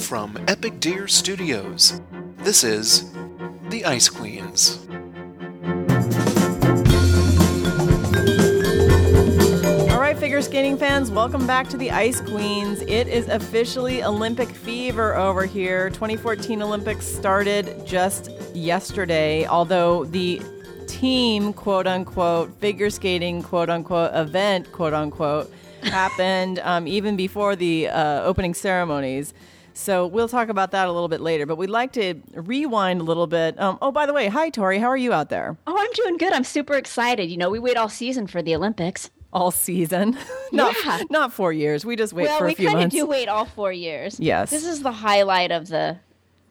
From Epic Deer Studios, this is The Ice Queens. All right, figure skating fans, welcome back to the Ice Queens. It is officially Olympic fever over here. 2014 Olympics started just yesterday, although the team, quote unquote, figure skating, quote unquote, event, quote unquote, happened um, even before the uh, opening ceremonies. So we'll talk about that a little bit later. But we'd like to rewind a little bit. Um, oh, by the way, hi, Tori. How are you out there? Oh, I'm doing good. I'm super excited. You know, we wait all season for the Olympics. All season, not Yeah. not four years. We just wait well, for a we kind of do wait all four years. Yes. This is the highlight of the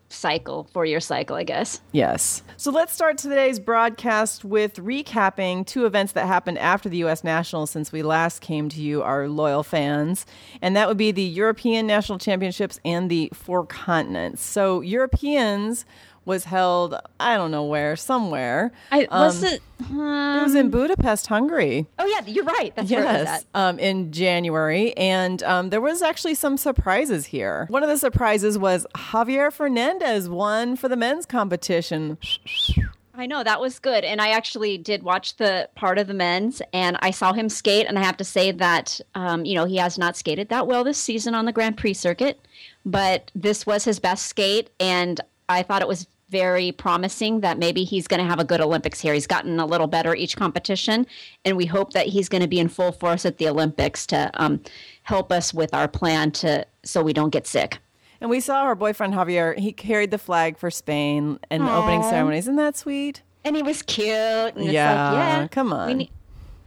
cycle, four year cycle, I guess. Yes. So let's start today's broadcast with recapping two events that happened after the U.S. Nationals since we last came to you, our loyal fans. And that would be the European National Championships and the Four Continents. So, Europeans was held, I don't know where, somewhere. I was Um, it. it was in Budapest, Hungary. Oh yeah, you're right. That's where it was Yes, um, in January, and um, there was actually some surprises here. One of the surprises was Javier Fernandez won for the men's competition. I know that was good, and I actually did watch the part of the men's, and I saw him skate, and I have to say that um, you know he has not skated that well this season on the Grand Prix circuit, but this was his best skate, and I thought it was very promising that maybe he's going to have a good Olympics here. He's gotten a little better each competition, and we hope that he's going to be in full force at the Olympics to um, help us with our plan to so we don't get sick. And we saw her boyfriend Javier. He carried the flag for Spain in the opening ceremony. Isn't that sweet? And he was cute. And it's Yeah, like, yeah, come on. We need,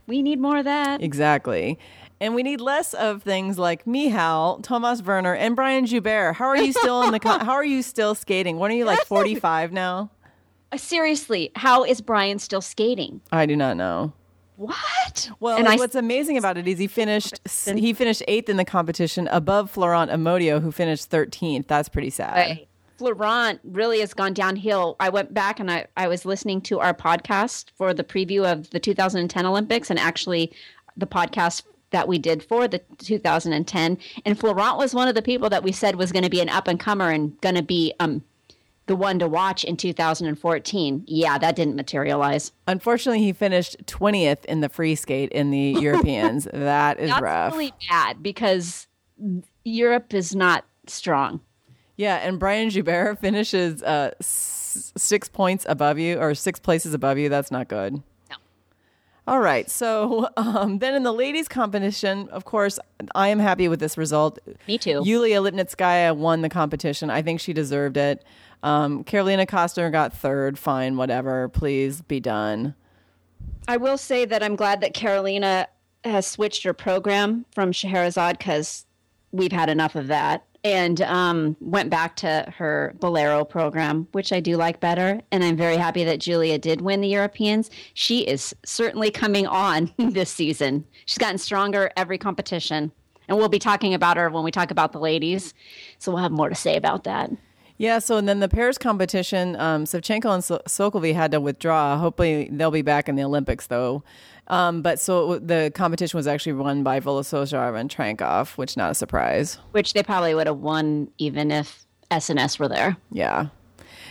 we need more of that. Exactly. And we need less of things like Mihal, Thomas Werner, and Brian Joubert. How are you still in the? how are you still skating? When are you like forty five now? Uh, Seriously, how is Brian still skating? I do not know. What? Well, and I, what's amazing about it is he finished he finished eighth in the competition above Florent Amodio, who finished thirteenth. That's pretty sad. Right. Florent really has gone downhill. I went back and I, I was listening to our podcast for the preview of the 2010 Olympics and actually the podcast that we did for the 2010. And Florent was one of the people that we said was going to be an up and comer and going to be um, the one to watch in 2014. Yeah, that didn't materialize. Unfortunately, he finished twentieth in the free skate in the Europeans. that is That's rough. really bad because Europe is not strong. Yeah, and Brian Joubert finishes uh, s- six points above you or six places above you. That's not good. No. All right. So um, then in the ladies' competition, of course, I am happy with this result. Me too. Yulia Lipnitskaya won the competition. I think she deserved it. Um, Carolina Kostner got third. Fine, whatever. Please be done. I will say that I'm glad that Carolina has switched her program from Scheherazade because we've had enough of that and um, went back to her Bolero program, which I do like better. And I'm very happy that Julia did win the Europeans. She is certainly coming on this season. She's gotten stronger every competition. And we'll be talking about her when we talk about the ladies. So we'll have more to say about that. Yeah, so and then the pairs competition, um, Savchenko and so- Szolkowy had to withdraw. Hopefully they'll be back in the Olympics though. Um, but so the competition was actually won by Volosozhar and Trankov, which not a surprise. Which they probably would have won even if SNS were there. Yeah.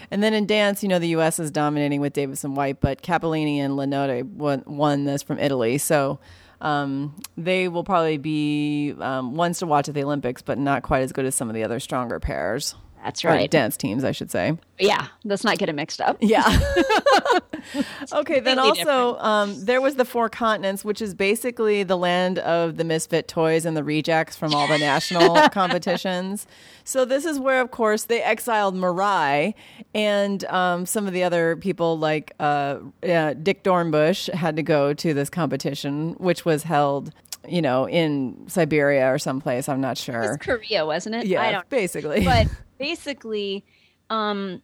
And then in dance, you know, the U.S. is dominating with Davis and White, but Cappellini and Lanotte won, won this from Italy. So um, they will probably be um, ones to watch at the Olympics, but not quite as good as some of the other stronger pairs. That's Or right. dance teams, I should say. Yeah, let's not get it mixed up. Yeah. okay, then also um, there was the Four Continents, which is basically the land of the misfit toys and the rejects from all the national competitions. So this is where, of course, they exiled Mirai and um, some of the other people, like uh, uh, Dick Dornbush, had to go to this competition, which was held. You know, in Siberia or someplace, I'm not It sure. was Korea, wasn't it? Yeah, I don't. basically. But basically, um,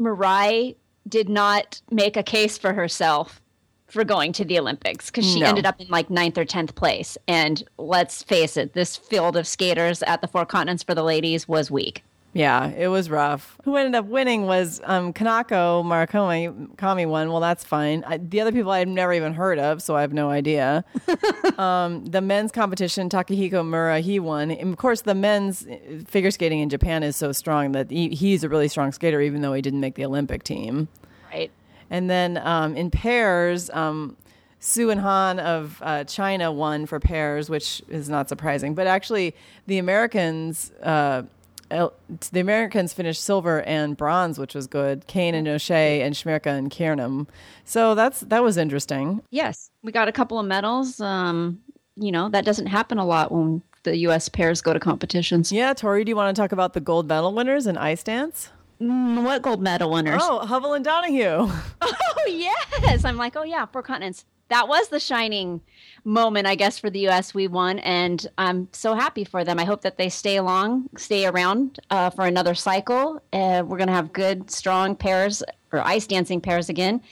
Mirai did not make a case for herself for going to the Olympics because she No. ended up in like ninth or tenth place. And let's face it, this field of skaters at the Four Continents for the ladies was weak. Yeah, it was rough. Who ended up winning was um, Kanako Murakami. Kami won. Well, that's fine. I, the other people I've never even heard of, so I have no idea. um, the men's competition, Takahito Mura, he won. And of course, the men's uh, figure skating in Japan is so strong that he, he's a really strong skater, even though he didn't make the Olympic team. Right. And then um, in pairs, um, Sui and Han of uh, China won for pairs, which is not surprising. But actually, the Americans. Uh, the Americans finished silver and bronze, which was good. Kayne and O'Shea and Scimeca and Knierim. So that's that was interesting. Yes, we got a couple of medals. Um, you know that doesn't happen a lot when the U.S. pairs go to competitions. Yeah, Tori, do you want to talk about the gold medal winners in ice dance? Mm, what gold medal winners? Oh, Hubbell and Donohue. Oh yes, I'm like, oh yeah, four continents. That was the shining moment, I guess, for the U.S. We won, and I'm so happy for them. I hope that they stay along, stay around uh, for another cycle. Uh, we're going to have good, strong pairs or ice dancing pairs again,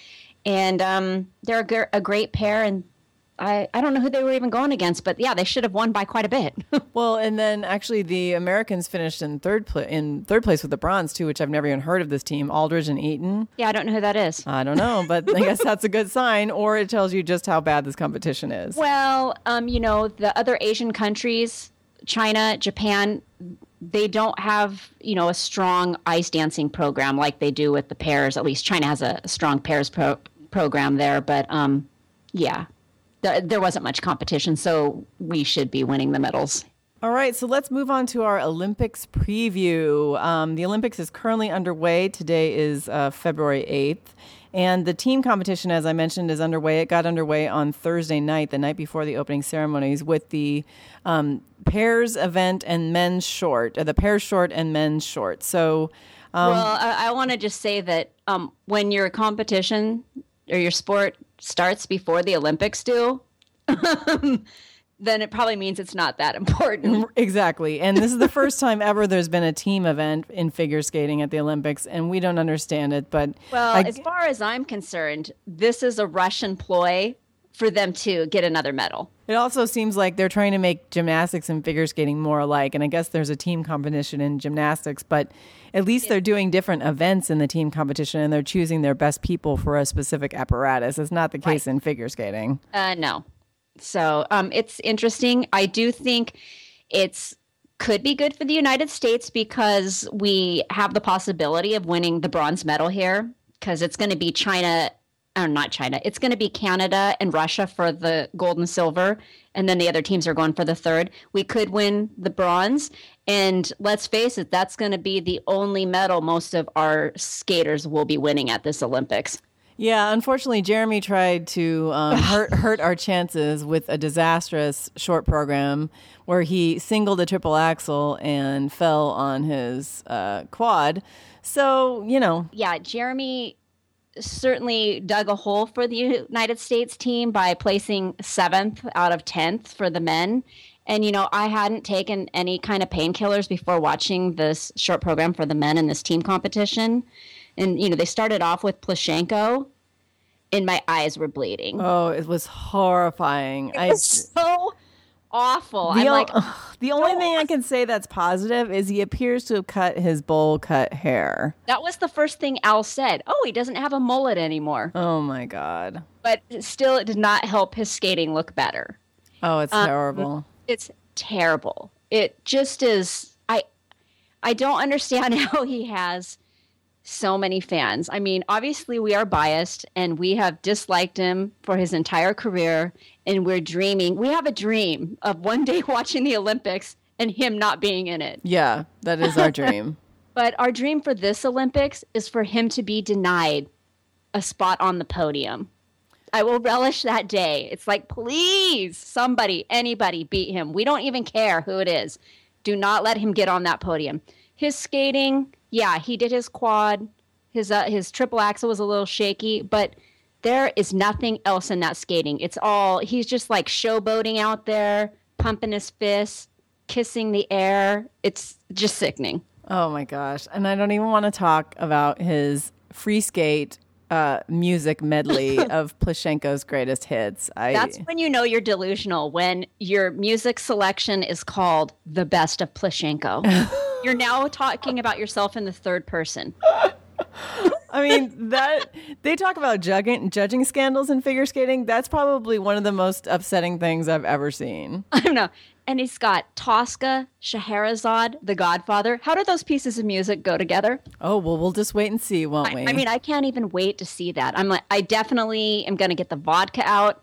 and um, they're a, gr- a great pair. And I, I don't know who they were even going against, but yeah, they should have won by quite a bit. well, and then actually the Americans finished in third pla- in third place with the bronze too, which I've never even heard of this team. Aldridge and Eaton. yeah, I don't know who that is. I don't know, but I guess that's a good sign, or it tells you just how bad this competition is. Well, um, you know, the other Asian countries, China, Japan, they don't have, you know, a strong ice dancing program like they do with the pairs. At least China has a strong pairs pro- program there, but um, yeah, th- there wasn't much competition, so we should be winning the medals. All right, so let's move on to our Olympics preview. Um, the Olympics is currently underway. Today is uh, February 8th. And the team competition, as I mentioned, is underway. It got underway on Thursday night, the night before the opening ceremonies, with the um, pairs event and men's short, uh, the pairs short and men's short. So, um, well, I, I want to just say that um, when your competition or your sport starts before the Olympics do, um, then it probably means it's not that important. Exactly. And this is the first time ever there's been a team event in figure skating at the Olympics, and we don't understand it. But Well, I- as far as I'm concerned, this is a Russian ploy for them to get another medal. it also seems like they're trying to make gymnastics and figure skating more alike. And I guess there's a team competition in gymnastics, but at least they're doing different events in the team competition and they're choosing their best people for a specific apparatus. It's not the case in figure skating. Uh, no. So um, it's interesting. I do think it's could be good for the United States because we have the possibility of winning the bronze medal here because it's going to be China or not China. It's going to be Canada and Russia for the gold and silver, and then the other teams are going for the third. We could win the bronze, and let's face it, that's going to be the only medal most of our skaters will be winning at this Olympics. Yeah, unfortunately, Jeremy tried to um, hurt hurt our chances with a disastrous short program where he singled a triple axel and fell on his uh, quad. So you know, yeah, Jeremy certainly dug a hole for the United States team by placing seventh out of 10th for the men. And, you know, I hadn't taken any kind of painkillers before watching this short program for the men in this team competition. And, you know, they started off with Plushenko, and my eyes were bleeding. oh, it was horrifying. I. It's so awful. The, I'm o- like, the only thing I can say that's positive is he appears to have cut his bowl cut hair. that was the first thing Al said. Oh, he doesn't have a mullet anymore. Oh my god. But still, it did not help his skating look better. Oh, it's um, terrible. it's terrible. It just is I I don't understand how he has so many fans. I mean, obviously we are biased and we have disliked him for his entire career and we're dreaming. We have a dream of one day watching the Olympics and him not being in it. Yeah, that is our dream. But our dream for this Olympics is for him to be denied a spot on the podium. I will relish that day. It's like, please, somebody, anybody beat him. We don't even care who it is. Do not let him get on that podium. His skating, yeah, he did his quad. His uh, his triple axel was a little shaky, but there is nothing else in that skating. It's all he's just like showboating out there, pumping his fists, kissing the air. It's just sickening. Oh my gosh. And I don't even want to talk about his free skate uh, music medley of Plushenko's greatest hits. I That's when you know you're delusional when your music selection is called the best of Plushenko. You're now talking about yourself in the third person. I mean that they talk about judging judging scandals in figure skating. That's probably one of the most upsetting things I've ever seen. I don't know. And he's got Tosca, Scheherazade, The Godfather. How do those pieces of music go together? Oh well, we'll just wait and see, won't I, we? I mean, I can't even wait to see that. I'm like, I definitely am going to get the vodka out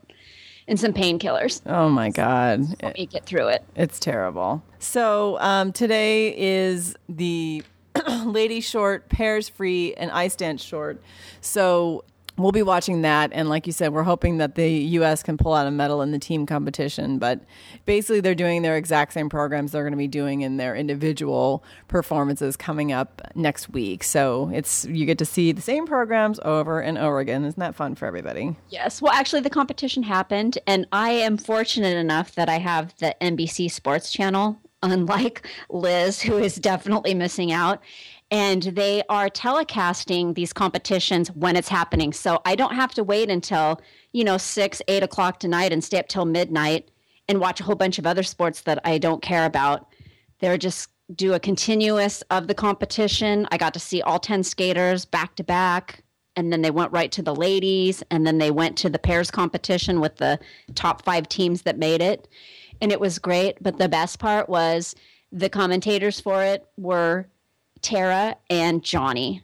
and some painkillers. oh my god, Let me get through it. it's terrible. So um, today is the lady short, pairs free, and ice dance short. So we'll be watching that, and like you said, we're hoping that the U.S. can pull out a medal in the team competition. But basically, they're doing their exact same programs they're going to be doing in their individual performances coming up next week. So it's you get to see the same programs over and over again. Isn't that fun for everybody? Yes. Well, actually, the competition happened, and I am fortunate enough that I have the NBC Sports Channel, unlike Liz, who is definitely missing out. And they are telecasting these competitions when it's happening. So I don't have to wait until, you know, six, eight o'clock tonight and stay up till midnight and watch a whole bunch of other sports that I don't care about. They're just do a continuous of the competition. I got to see all 10 skaters back to back. And then they went right to the ladies. And then they went to the pairs competition with the top five teams that made it. And it was great. But the best part was the commentators for it were Tara and Johnny.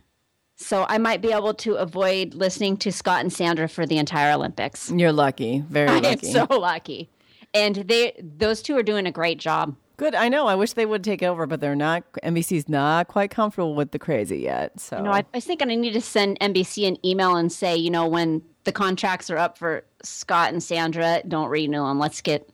So I might be able to avoid listening to Scott and Sandra for the entire Olympics. You're lucky, very lucky. I am so lucky. And they those two are doing a great job. Good. I know. I wish they would take over, but they're not. NBC's not quite comfortable with the crazy yet. So You know, I, I was thinking I need to send NBC an email and say, you know, when the contracts are up for Scott and Sandra, don't renew them. Let's get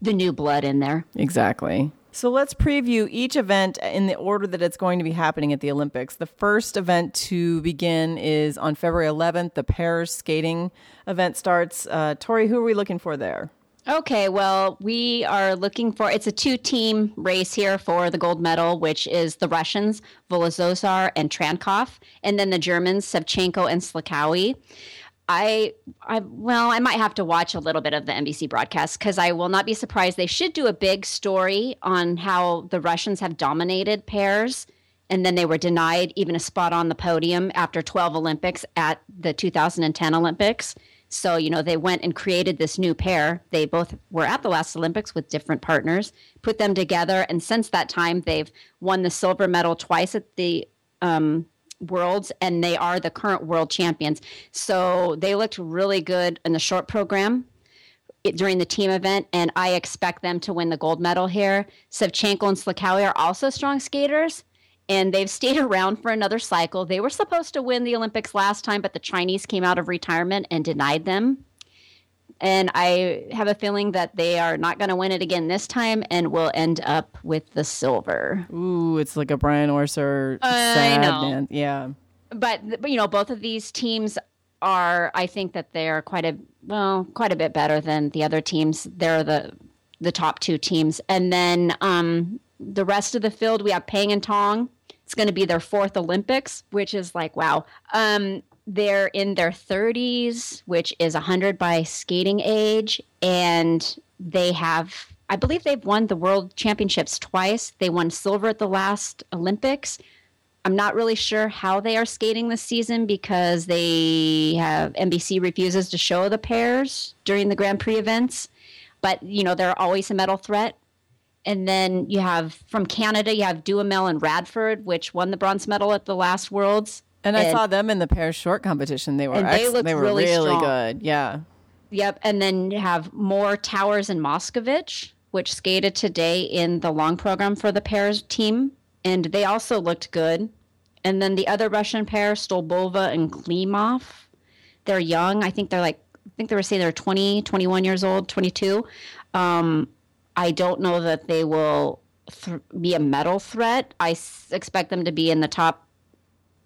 the new blood in there. exactly. So let's preview each event in the order that it's going to be happening at the Olympics. The first event to begin is on February 11th. The pairs skating event starts. Uh, Tori, who are we looking for there? Okay, well, we are looking for it's a two team race here for the gold medal, which is the Russians, Volosozhar and Trankov, and then the Germans, Savchenko and Szolkowy. I, I, well, I might have to watch a little bit of the NBC broadcast because I will not be surprised. They should do a big story on how the Russians have dominated pairs, and then they were denied even a spot on the podium after 12 Olympics at the 2010 Olympics. So, you know, they went and created this new pair. They both were at the last Olympics with different partners, put them together. And since that time, they've won the silver medal twice at the um, Worlds, and they are the current world champions. So they looked really good in the short program during the team event, and I expect them to win the gold medal here. Savchenko and Szolkowy are also strong skaters, and they've stayed around for another cycle. They were supposed to win the Olympics last time, but the Chinese came out of retirement and denied them. And I have a feeling that they are not going to win it again this time and will end up with the silver. Ooh, it's like a Brian Orser I sad know. man. Yeah. but but, you know both of these teams are i think that they're quite a well quite a bit better than the other teams they're the the top two teams and then um the rest of the field we have pang and tong it's going to be their fourth olympics which is like wow um they're in their 30s which is 100 by skating age and they have i believe they've won the world championships twice they won silver at the last olympics I'm not really sure how they are skating this season because they have NBC refuses to show the pairs during the Grand Prix events. But you know they're always a medal threat. And then you have from Canada, you have Duhamel and Radford, which won the bronze medal at the last Worlds. And I saw them in the pairs short competition. They were they ex- they were really really good. Yeah. Yep, and then you have Moore-Towers and Moscovitch, which skated today in the long program for the pairs team, and they also looked good. And then the other Russian pair, Stolbova and Klimov, they're young. I think they're like, I think they were saying they're 20, 21 years old, 22. Um, I don't know that they will th- be a medal threat. I s- expect them to be in the top,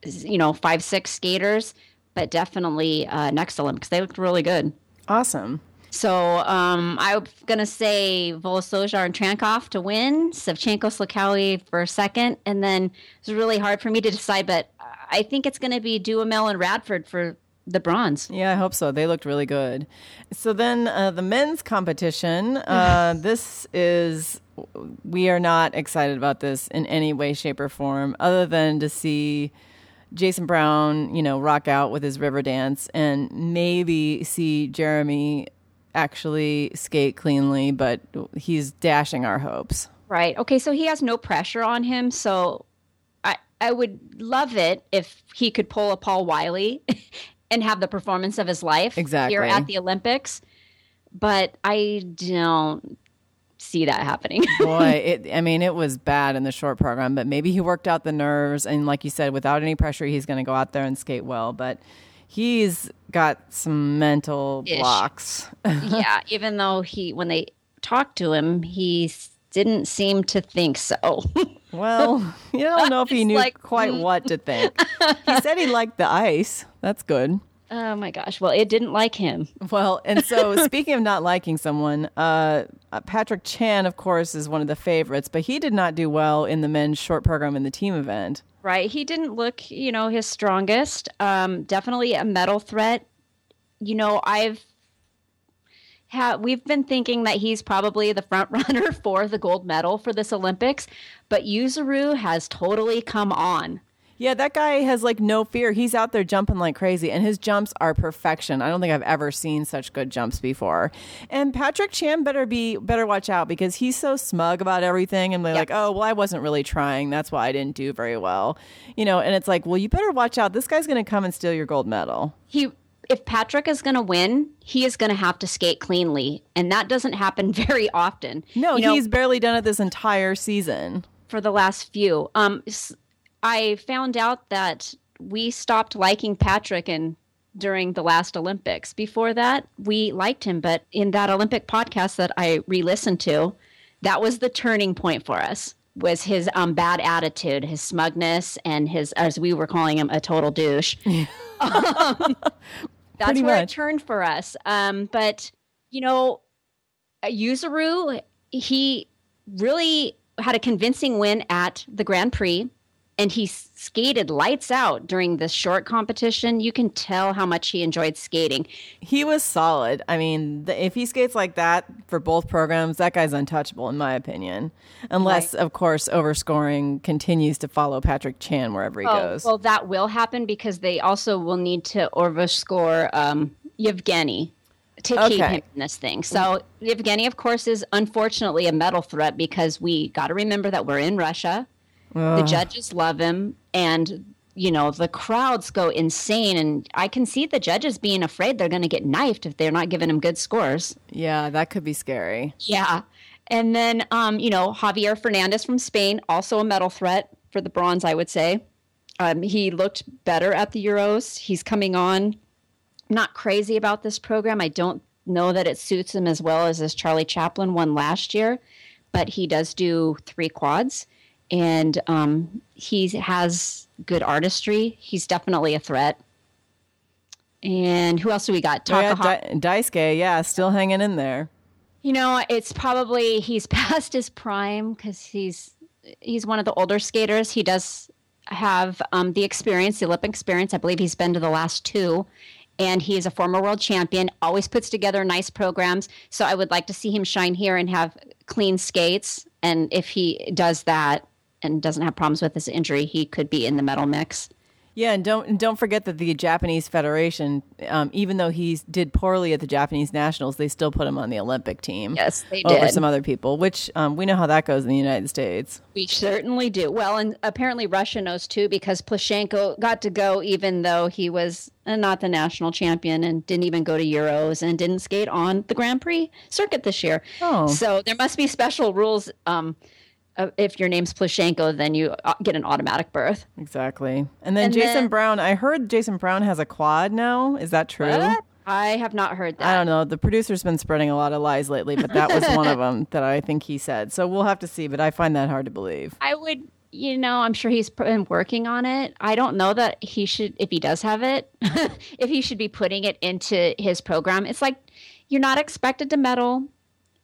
you know, five, six skaters, but definitely uh, next Olympics. They looked really good. Awesome. So um, I'm gonna say Volosozhar and Trankov to win, Savchenko Szolkowy for second, and then it's really hard for me to decide, but I think it's gonna be Duhamel and Radford for the bronze. Yeah, I hope so. They looked really good. So then uh, the men's competition. Uh, this is we are not excited about this in any way, shape, or form, other than to see Jason Brown, you know, rock out with his river dance and maybe see Jeremy actually skate cleanly, but he's dashing our hopes. Right. Okay. So he has no pressure on him. So I I would love it if he could pull a Paul Wylie and have the performance of his life Exactly. here at the Olympics. But I don't see that happening. Boy, it, I mean, it was bad in the short program, but maybe he worked out the nerves. And like you said, without any pressure, he's going to go out there and skate well. But he's got some mental Ish. blocks. yeah. Even though he, when they talked to him, he didn't seem to think so. Well, you don't know if he knew like, quite mm. what to think. he said he liked the ice. That's good. Oh my gosh. Well, it didn't like him. Well, and so speaking of not liking someone, uh, uh, Patrick Chan, of course, is one of the favorites, but he did not do well in the men's short program in the team event. Right. He didn't look, you know, his strongest. Um, definitely a medal threat. You know, I've ha- we've been thinking that he's probably the front runner for the gold medal for this Olympics, but Yuzuru has totally come on. Yeah, that guy has like no fear. He's out there jumping like crazy, and his jumps are perfection. I don't think I've ever seen such good jumps before. And Patrick Chan better be better watch out because he's so smug about everything, and they're Yeah. like, "Oh, well, I wasn't really trying. That's why I didn't do very well." You know, and it's like, "Well, you better watch out. This guy's going to come and steal your gold medal." He if Patrick is going to win, he is going to have to skate cleanly, and that doesn't happen very often. No, You know, he's barely done it this entire season. for the last few. Um, I found out that we stopped liking Patrick and during the last Olympics. Before that, we liked him, but in that Olympic podcast that I re-listened to, that was the turning point for us. Was his um, bad attitude, his smugness, and his, as we were calling him, a total douche. um, that's Pretty where much. it turned for us. Um, but you know, Yuzuru, he really had a convincing win at the Grand Prix and he skated lights out during this short competition. You can tell how much he enjoyed skating. He was solid. I mean, the, if he skates like that for both programs, that guy's untouchable, in my opinion. Unless, of course, overscoring continues to follow Patrick Chan wherever he Oh, goes. well, that will happen because they also will need to overscore um, Yevgeny to keep him in this thing. So Yevgeny, of course, is unfortunately a medal threat because we got to remember that we're in Russia. The judges love him, and you know the crowds go insane. And I can see the judges being afraid they're going to get knifed if they're not giving him good scores. yeah, that could be scary. Yeah. And then, um, you know, Javier Fernandez from Spain, also a medal threat for the bronze, I would say. Um, he looked better at the Euros. He's coming on. Not crazy about this program. I don't know that it suits him as well as this Charlie Chaplin one last year, but he does do three quads. And um, he has good artistry. He's definitely a threat. And who else do we got? Oh, yeah, Daisuke, yeah, still hanging in there. You know, it's probably he's past his prime because he's he's one of the older skaters. He does have um, the experience, the Olympic experience. I believe he's been to the last two, and he is a former world champion. Always puts together nice programs. So I would like to see him shine here and have clean skates. And if he does that and doesn't have problems with his injury, he could be in the medal mix. Yeah, and don't and don't forget that the Japanese Federation, um, even though he did poorly at the Japanese nationals, they still put him on the Olympic team. Yes, they over did. Over some other people, which um, we know how that goes in the United States. We certainly do. Well, and apparently Russia knows too because Plushenko got to go even though he was uh, not the national champion and didn't even go to Euros and didn't skate on the Grand Prix circuit this year. Oh. So there must be special rules. Um, if your name's Plushenko, then you uh, get an automatic berth. Exactly. And then And Jason then- Brown, I heard Jason Brown has a quad now. Is that true? What? I have not heard that. I don't know. The producer's been spreading a lot of lies lately, but that was one of them that I think he said. So we'll have to see, but I find that hard to believe. I would, you know, I'm sure he's been working on it. I don't know that he should, if he does have it, if he should be putting it into his program. It's like you're not expected to medal,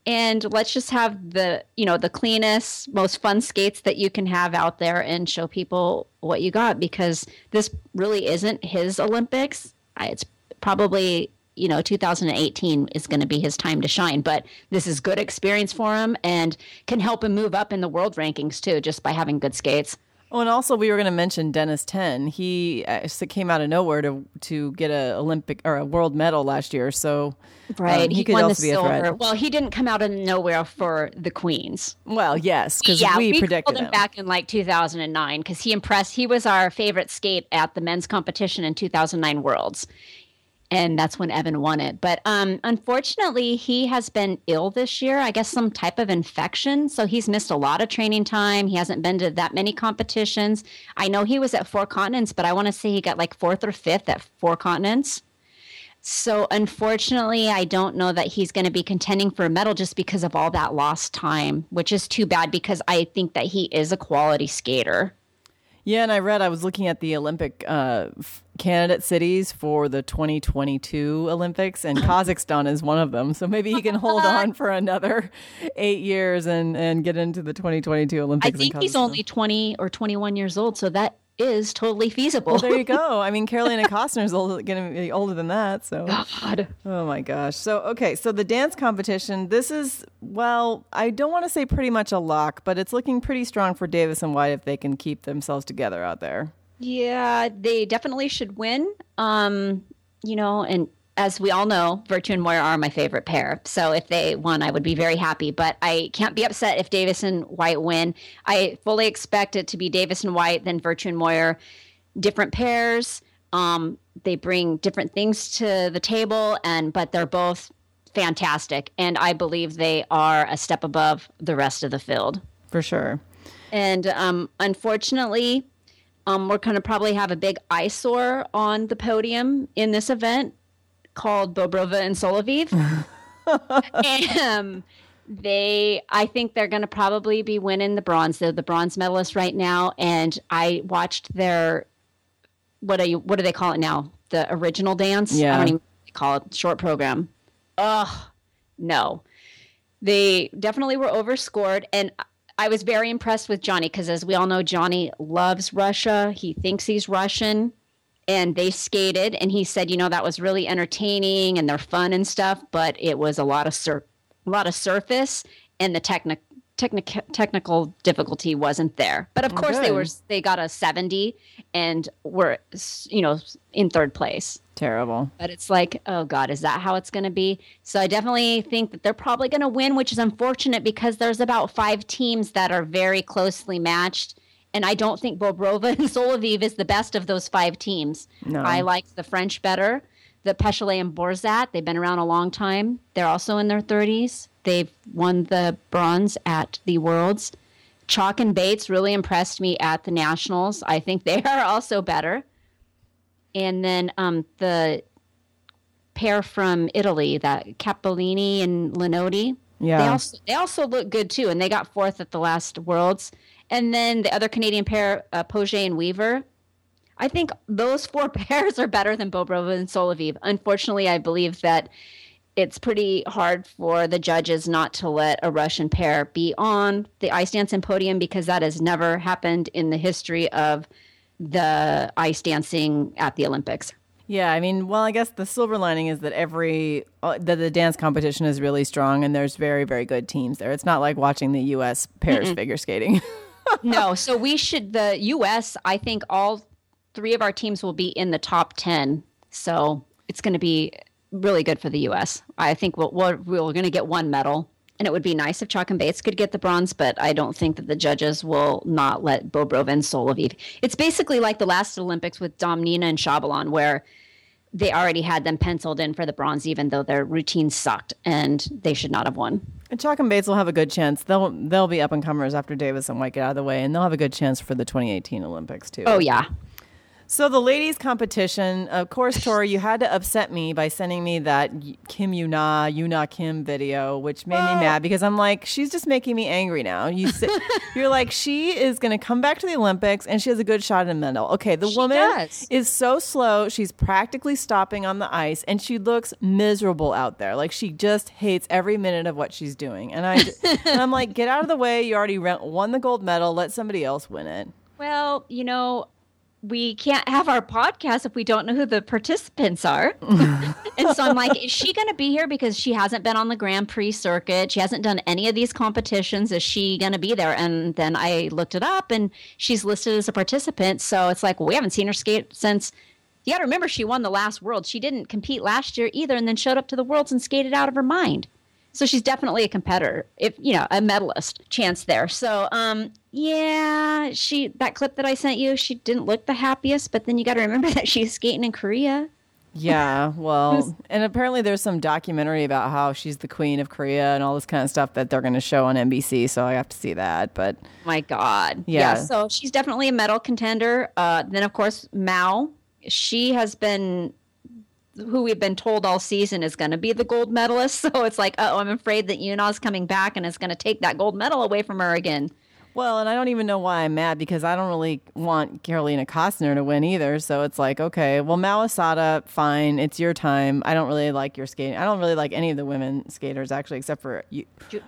and let's just have the, you know, the cleanest, most fun skates that you can have out there and show people what you got because this really isn't his Olympics. It's probably you know 2018 is going to be his time to shine. But this is good experience for him and can help him move up in the world rankings too, just by having good skates. Oh, and also we were going to mention Dennis Ten. He uh, came out of nowhere to to get a Olympic or a world medal last year. So right, um, he, he, could won also the be a silver. threat. Well, he didn't come out of nowhere for the Queens. Well, yes, because yeah, we, we predicted him him. back in like 2009 because he impressed. He was our favorite skate at the men's competition in 2009 Worlds, and that's when Evan won it. But um, unfortunately, he has been ill this year. I guess some type of infection, so he's missed a lot of training time. He hasn't been to that many competitions. I know he was at Four Continents, but I want to say he got like fourth or fifth at Four Continents. So unfortunately, I don't know that he's going to be contending for a medal just because of all that lost time, which is too bad because I think that he is a quality skater. Yeah, and I read I was looking at the Olympic uh, f- candidate cities for the 2022 Olympics, and Kazakhstan is one of them. So maybe he can hold on for another eight years and and get into the 2022 Olympics. I think he's only 20 or 21 years old, so that is totally feasible. Well, there you go. I mean, Carolina Kostner's going to be older than that. So, God. oh my gosh. So, okay. So the dance competition. This is well, I don't want to say pretty much a lock, but it's looking pretty strong for Davis and White if they can keep themselves together out there. Yeah, they definitely should win. Um, you know, and as we all know, Virtue and Moir are my favorite pair. So if they won, I would be very happy. But I can't be upset if Davis and White win. I fully expect it to be Davis and White, then Virtue and Moir. Different pairs. Um, they bring different things to the table, and but they're both fantastic. And I believe they are a step above the rest of the field. For sure. And um, unfortunately, um, we're going to probably have a big eyesore on the podium in this event called Bobrova and Soloviev. and, um, they, I think they're going to probably be winning the bronze. They're the bronze medalists right now. And I watched their, what are you, what do they call it now? The original dance? Yeah. I don't even call it short program. Ugh, no they definitely were overscored and i was very impressed with johnny because as we all know johnny loves russia he thinks he's russian and they skated and he said you know that was really entertaining and they're fun and stuff but it was a lot of sur- a lot of surface and the technic- technic- technical difficulty wasn't there but of oh, course they were they got a 70 and were you know in third place Terrible. but it's like, oh God, is that how it's going to be? So I definitely think that they're probably going to win, which is unfortunate because there's about five teams that are very closely matched. And I don't think Bobrova and Soloviev is the best of those five teams. No. I like the French better. The Pechalat and Bourzat, they've been around a long time. They're also in their 30s. They've won the bronze at the Worlds. Chalk and Bates really impressed me at the Nationals. I think they are also better and then um, the pair from Italy, that Cappellini and Lanotte. Yeah. They also they also look good too, and they got fourth at the last Worlds. And then the other Canadian pair, uh, Poje and Weaver. I think those four pairs are better than Bobrova and Soloviev. Unfortunately, I believe that it's pretty hard for the judges not to let a Russian pair be on the ice dancing podium because that has never happened in the history of the ice dancing at the Olympics. Yeah, I mean, well, I guess the silver lining is that every uh, that the dance competition is really strong, and there's very, very good teams there. It's not like watching the U.S. pairs figure skating. no, so we should the U.S. I think all three of our teams will be in the top ten. So it's going to be really good for the U.S. I think we'll, we're, we're going to get one medal, and it would be nice if Chalk and Bates could get the bronze, but I don't think that the judges will not let Bobrov and Soloviev. It's basically like the last Olympics with Domnina and Shabalin, where they already had them penciled in for the bronze, even though their routine sucked, and they should not have won. And Chalk and Bates will have a good chance. They'll they'll be up and comers after Davis and White get out of the way, and they'll have a good chance for the 2018 Olympics too. Oh yeah, So the ladies' competition, of course, Tori, you had to upset me by sending me that Kim Yuna, Yuna Kim video, which made me mad because I'm like, she's just making me angry now. You say, you're like, she is going to come back to the Olympics and she has a good shot at a medal. Okay, the She woman does. is so slow. She's practically stopping on the ice and she looks miserable out there. Like she just hates every minute of what she's doing. And I, and I'm like, get out of the way. You already won the gold medal. Let somebody else win it. Well, you know, we can't have our podcast if we don't know who the participants are. and so I'm like, is she going to be here because she hasn't been on the Grand Prix circuit? She hasn't done any of these competitions. Is she going to be there? And then I looked it up and she's listed as a participant. So it's like, well, we haven't seen her skate since. You got to remember, she won the last world. She didn't compete last year either, and then showed up to the worlds and skated out of her mind. So she's definitely a competitor, if you know, a medalist chance there. So um, yeah, she that clip that I sent you, she didn't look the happiest, but then you got to remember that she's skating in Korea. Yeah, well, and apparently there's some documentary about how she's the queen of Korea and all this kind of stuff that they're going to show on NBC. So I have to see that. But my God, yeah. yeah so she's definitely a medal contender. Uh, then of course Mao, she has been who we've been told all season is going to be the gold medalist. So it's like, oh, I'm afraid that Yuna's coming back and is going to take that gold medal away from her again. Well, and I don't even know why I'm mad because I don't really want Carolina Kostner to win either. So it's like, okay, well, Mao Asada, fine, it's your time. I don't really like your skating. I don't really like any of the women skaters actually, except for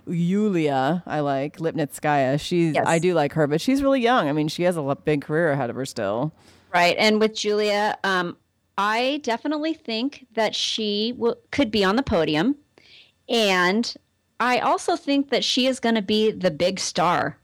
Yulia. I like Lipnitskaya. She's, yes. I do like her, but she's really young. I mean, she has a big career ahead of her still. Right, and with Julia, um, I definitely think that she w- could be on the podium. And I also think that she is going to be the big star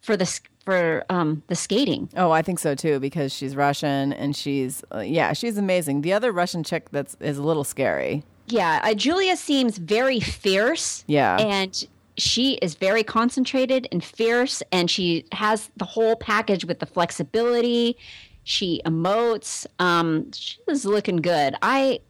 for the for um, the skating. Oh, I think so too because she's Russian and she's uh, yeah, she's amazing. The other Russian chick that's is a little scary. Yeah, uh, Julia seems very fierce. Yeah, and she is very concentrated and fierce, and she has the whole package with the flexibility. She emotes. Um, she was looking good. I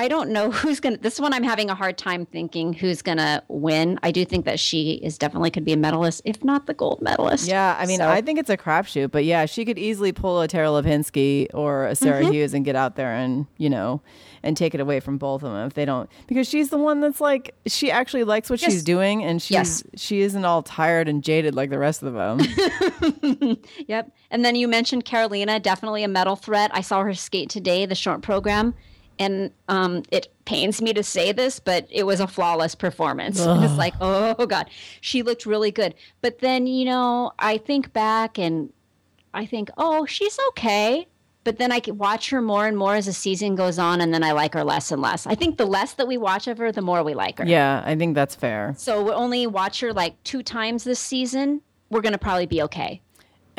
I don't know who's gonna. This one I'm having a hard time thinking who's gonna win. I do think that she is definitely could be a medalist, if not the gold medalist. Yeah, I mean, so. I think it's a crapshoot, but yeah, she could easily pull a Tara Lipinski or a Sarah mm-hmm. Hughes and get out there and you know and take it away from both of them if they don't because she's the one that's like she actually likes what yes. she's doing and she's yes. she isn't all tired and jaded like the rest of them. yep. And then you mentioned Carolina, definitely a medal threat. I saw her skate today, the short program and um, it pains me to say this, but it was a flawless performance. It's like, oh god, she looked really good. But then you know, I think back and I think, oh, she's okay. But then I can watch her more and more as the season goes on, and then I like her less and less. I think the less that we watch of her, the more we like her. Yeah, I think that's fair. So we only watch her like two times this season. We're gonna probably be okay.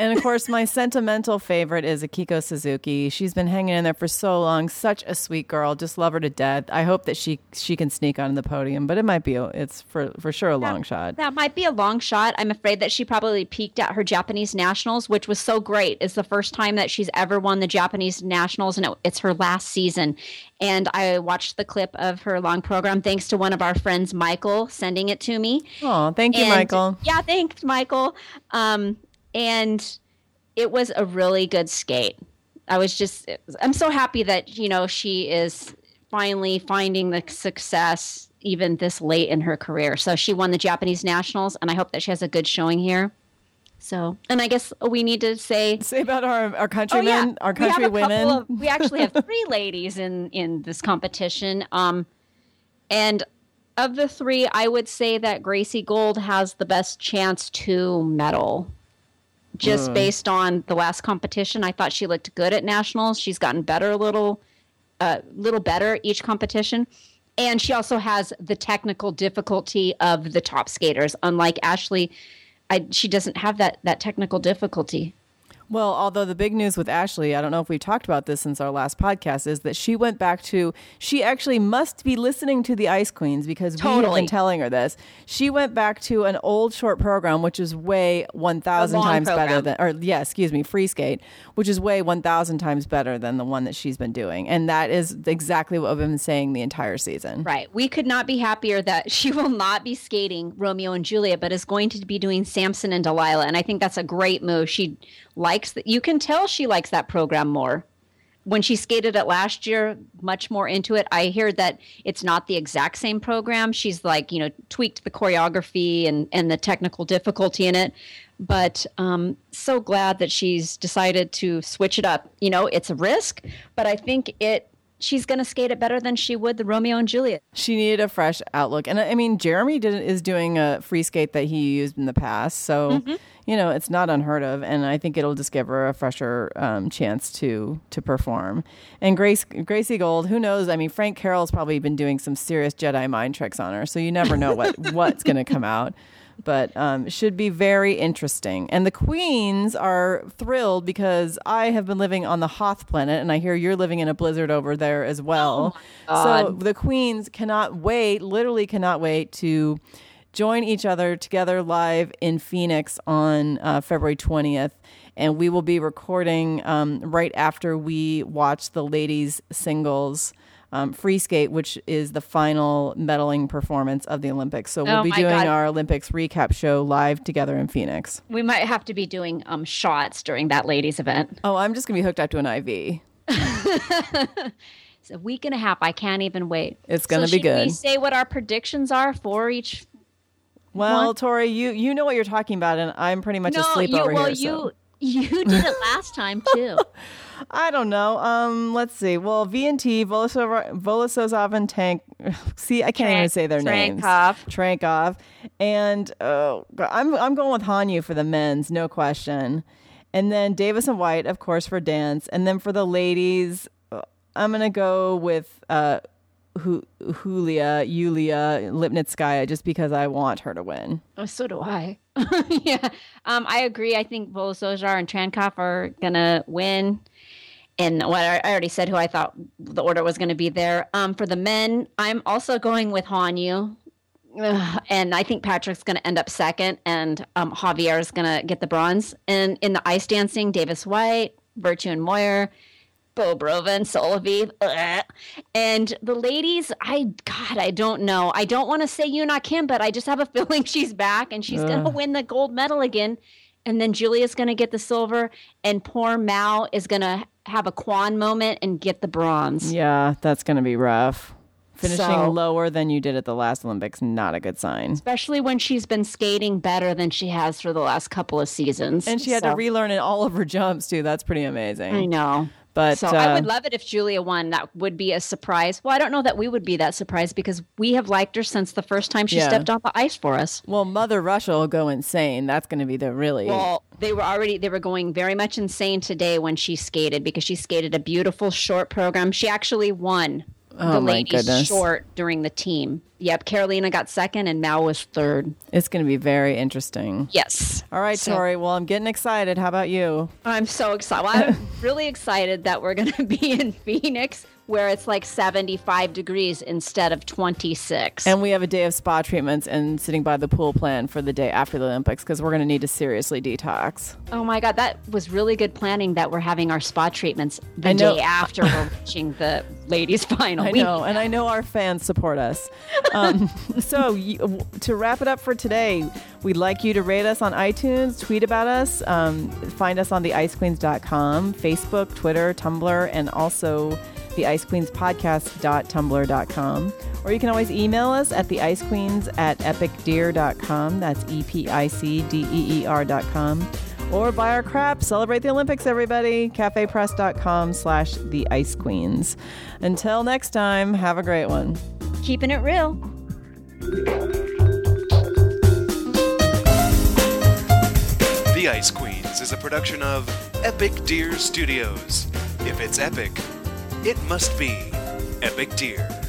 And of course, my sentimental favorite is Akiko Suzuki. She's been hanging in there for so long. Such a sweet girl. Just love her to death. I hope that she she can sneak on the podium, but it might be it's for for sure a long that, shot. That might be a long shot. I'm afraid that she probably peaked at her Japanese nationals, which was so great. It's the first time that she's ever won the Japanese nationals, and it, it's her last season. And I watched the clip of her long program thanks to one of our friends, Michael, sending it to me. Oh, thank you, and, Michael. Yeah, thanks, Michael. Um, and it was a really good skate. I was just, I'm so happy that, you know, she is finally finding the success even this late in her career. So she won the Japanese nationals, and I hope that she has a good showing here. So, and I guess we need to say say about our our countrymen, oh, yeah. our country we women. Of, we actually have three ladies in in this competition. Um, and of the three, I would say that Gracie Gold has the best chance to medal just uh. based on the last competition. I thought she looked good at nationals. She's gotten better a little, a uh, little better each competition. And she also has the technical difficulty of the top skaters. Unlike Ashley, I, she doesn't have that that technical difficulty. Well, although the big news with Ashley, I don't know if we've talked about this since our last podcast, is that she went back to, she actually must be listening to the Ice Queens because totally. we have been telling her this. She went back to an old short program, which is way 1,000 times program. better than, or yeah, excuse me, free skate, which is way 1,000 times better than the one that she's been doing. And that is exactly what I've been saying the entire season. Right. We could not be happier that she will not be skating Romeo and Juliet, but is going to be doing Samson and Delilah. And I think that's a great move. She likes that. You can tell she likes that program more. When she skated it last year, much more into it. I hear that it's not the exact same program. She's like, you know, tweaked the choreography and, and the technical difficulty in it. But um, so glad that she's decided to switch it up. You know, it's a risk, but I think it she's going to skate it better than she would the Romeo and Juliet. She needed a fresh outlook, and I mean, Jeremy did, is doing a free skate that he used in the past, so mm-hmm. you know it's not unheard of, and I think it'll just give her a fresher um, chance to to perform. And Grace Gracie Gold, who knows? I mean, Frank Carroll's probably been doing some serious Jedi mind tricks on her, so you never know what what's going to come out but um, should be very interesting. And the queens are thrilled because I have been living on the Hoth planet, and I hear you're living in a blizzard over there as well. Oh so the queens cannot wait, literally cannot wait to join each other together live in Phoenix on uh, February 20th. And we will be recording um, right after we watch the ladies' singles um, free skate, which is the final medaling performance of the Olympics. So we'll oh be doing God. our Olympics recap show live together in Phoenix. We might have to be doing um, shots during that ladies event. Oh, I'm just gonna be hooked up to an IV. it's a week and a half. I can't even wait. It's gonna so be good. We say what our predictions are for each. Well? Tori, you you know what you're talking about, and I'm pretty much no, asleep you, over well, here. You, so. You did it last time too. I don't know. Um, let's see. Well, V and T, Volosozov and Tank. See, I can't Trank, even say their names. Trankov. Trankov, and oh, I'm I'm going with Hanyu for the men's, no question. And then Davis and White, of course, for dance. And then for the ladies, uh, I'm gonna go with uh, Julia, Yulia Lipnitskaya, just because I want her to win. Oh, so do I. yeah, um, I agree. I think Volosozhar and Trankov are gonna win. And what I already said, who I thought the order was going to be there. Um, for the men, I'm also going with Hanyu. And I think Patrick's going to end up second, and um, Javier is going to get the bronze. And in the ice dancing, Davis White, Virtue and Moir, Bobrova and Soloviev. And the ladies, I God, I don't know. I don't want to say you Yuna Kim, but I just have a feeling she's back and she's going to win the gold medal again. And then Julia's going to get the silver, and poor Mao is going to have a Kwan moment and get the bronze. Yeah, that's going to be rough. Finishing so, lower than you did at the last Olympics, not a good sign. Especially when she's been skating better than she has for the last couple of seasons. And she had so. to relearn in all of her jumps, too. That's pretty amazing. I know. But so uh, I would love it if Julia won. That would be a surprise. Well, I don't know that we would be that surprised because we have liked her since the first time she yeah. stepped on the ice for us. Well, Mother Russia will go insane. That's going to be the really. Well, they were already they were going very much insane today when she skated because she skated a beautiful short program. She actually won oh, the ladies short during the team. Yep, Carolina got second and Mao was third. It's going to be very interesting. Yes. All right, so, Tori. Well, I'm getting excited. How about you? I'm so excited. Well, I'm really excited that we're going to be in Phoenix where it's like 75 degrees instead of 26. And we have a day of spa treatments and sitting by the pool plan for the day after the Olympics because we're going to need to seriously detox. Oh my God, that was really good planning that we're having our spa treatments the day after we're watching the ladies' final. I know, and I know our fans support us. Um, so, you, to wrap it up for today, we'd like you to rate us on iTunes, tweet about us, um, find us on the icequeens.com, Facebook, Twitter, Tumblr, and also the Ice podcast.tumblr.com. Or you can always email us at the Ice Queens at epicdeer.com. That's E P I C D E E R.com. Or buy our crap. Celebrate the Olympics, everybody. Cafepress.com slash the Ice Queens. Until next time, have a great one. Keeping it real. The Ice Queens is a production of Epic Deer Studios. If it's epic, it must be Epic Deer.